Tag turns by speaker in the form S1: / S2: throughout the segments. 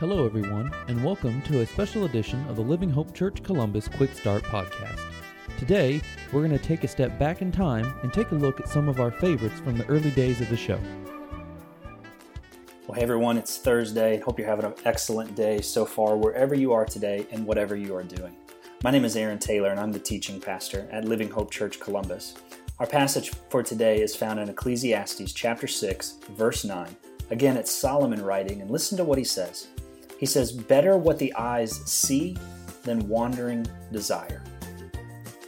S1: Hello, everyone, and welcome to a special edition of the Living Hope Church Columbus Quick Start Podcast. Today, we're going to take a step back in time and take a look at some of our favorites from the early days of the show.
S2: Well, hey everyone, it's Thursday. Hope you're having an excellent day so far, wherever you are today and whatever you are doing. My name is Aaron Taylor, and I'm the teaching pastor at Living Hope Church Columbus. Our passage for today is found in Ecclesiastes chapter 6, verse 9. Again, it's Solomon writing, and listen to what he says. He says, Better what the eyes see than wandering desire.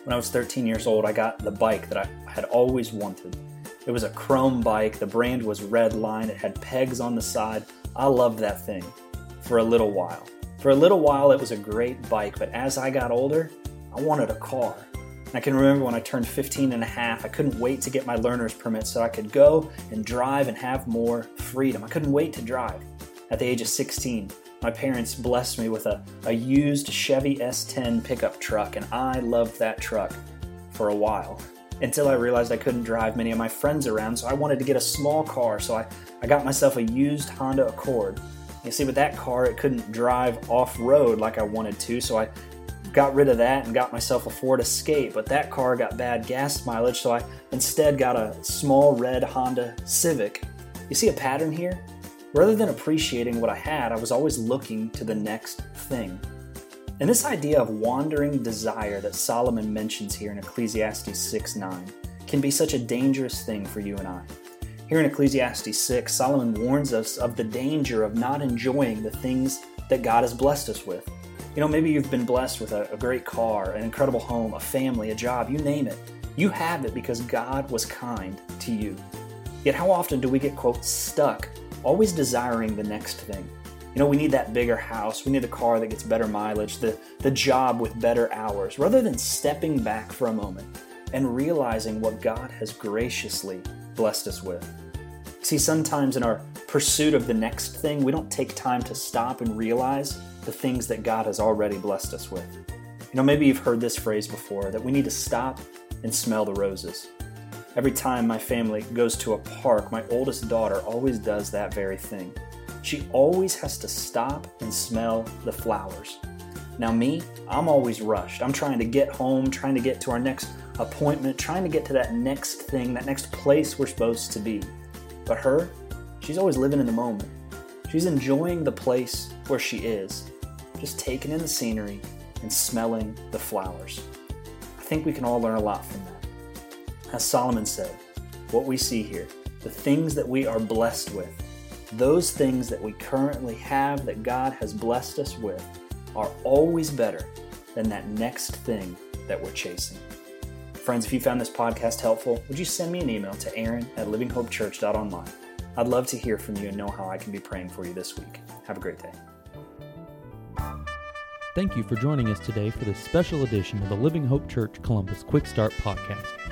S2: When I was 13 years old, I got the bike that I had always wanted. It was a chrome bike. The brand was Redline. It had pegs on the side. I loved that thing for a little while. For a little while, it was a great bike, but as I got older, I wanted a car. I can remember when I turned 15 and a half, I couldn't wait to get my learner's permit so I could go and drive and have more freedom. I couldn't wait to drive. At the age of 16, my parents blessed me with a, a used Chevy S10 pickup truck, and I loved that truck for a while until I realized I couldn't drive many of my friends around, so I wanted to get a small car, so I, I got myself a used Honda Accord. You see, with that car, it couldn't drive off road like I wanted to, so I got rid of that and got myself a Ford Escape, but that car got bad gas mileage, so I instead got a small red Honda Civic. You see a pattern here? Rather than appreciating what I had, I was always looking to the next thing. And this idea of wandering desire that Solomon mentions here in Ecclesiastes 6 9 can be such a dangerous thing for you and I. Here in Ecclesiastes 6, Solomon warns us of the danger of not enjoying the things that God has blessed us with. You know, maybe you've been blessed with a, a, great car, an incredible home, a family, a job, you name it. You have it because God was kind to you. Yet, how often do we get, quote, stuck, always desiring the next thing? You know, we need that bigger house, we need a car that gets better mileage, the, the job with better hours, rather than stepping back for a moment and realizing what God has graciously blessed us with. See, sometimes in our pursuit of the next thing, we don't take time to stop and realize the things that God has already blessed us with. You know, maybe you've heard this phrase before that we need to stop and smell the roses. Every time my family goes to a park, my oldest daughter always does that very thing. She always has to stop and smell the flowers. Now, me, I'm always rushed. I'm trying to get home, trying to get to our next appointment, trying to get to that next thing, that next place we're supposed to be. But her, she's always living in the moment. She's enjoying the place where she is, just taking in the scenery and smelling the flowers. I think we can all learn a lot from that. As Solomon said, what we see here, the things that we are blessed with, those things that we currently have that God has blessed us with, are always better than that next thing that we're chasing. Friends, if you found this podcast helpful, would you send me an email to aaron at livinghopechurch.online? I'd love to hear from you and know how I can be praying for you this week. Have a great day.
S1: Thank you for joining us today for this special edition of the Living Hope Church Columbus Quick Start Podcast.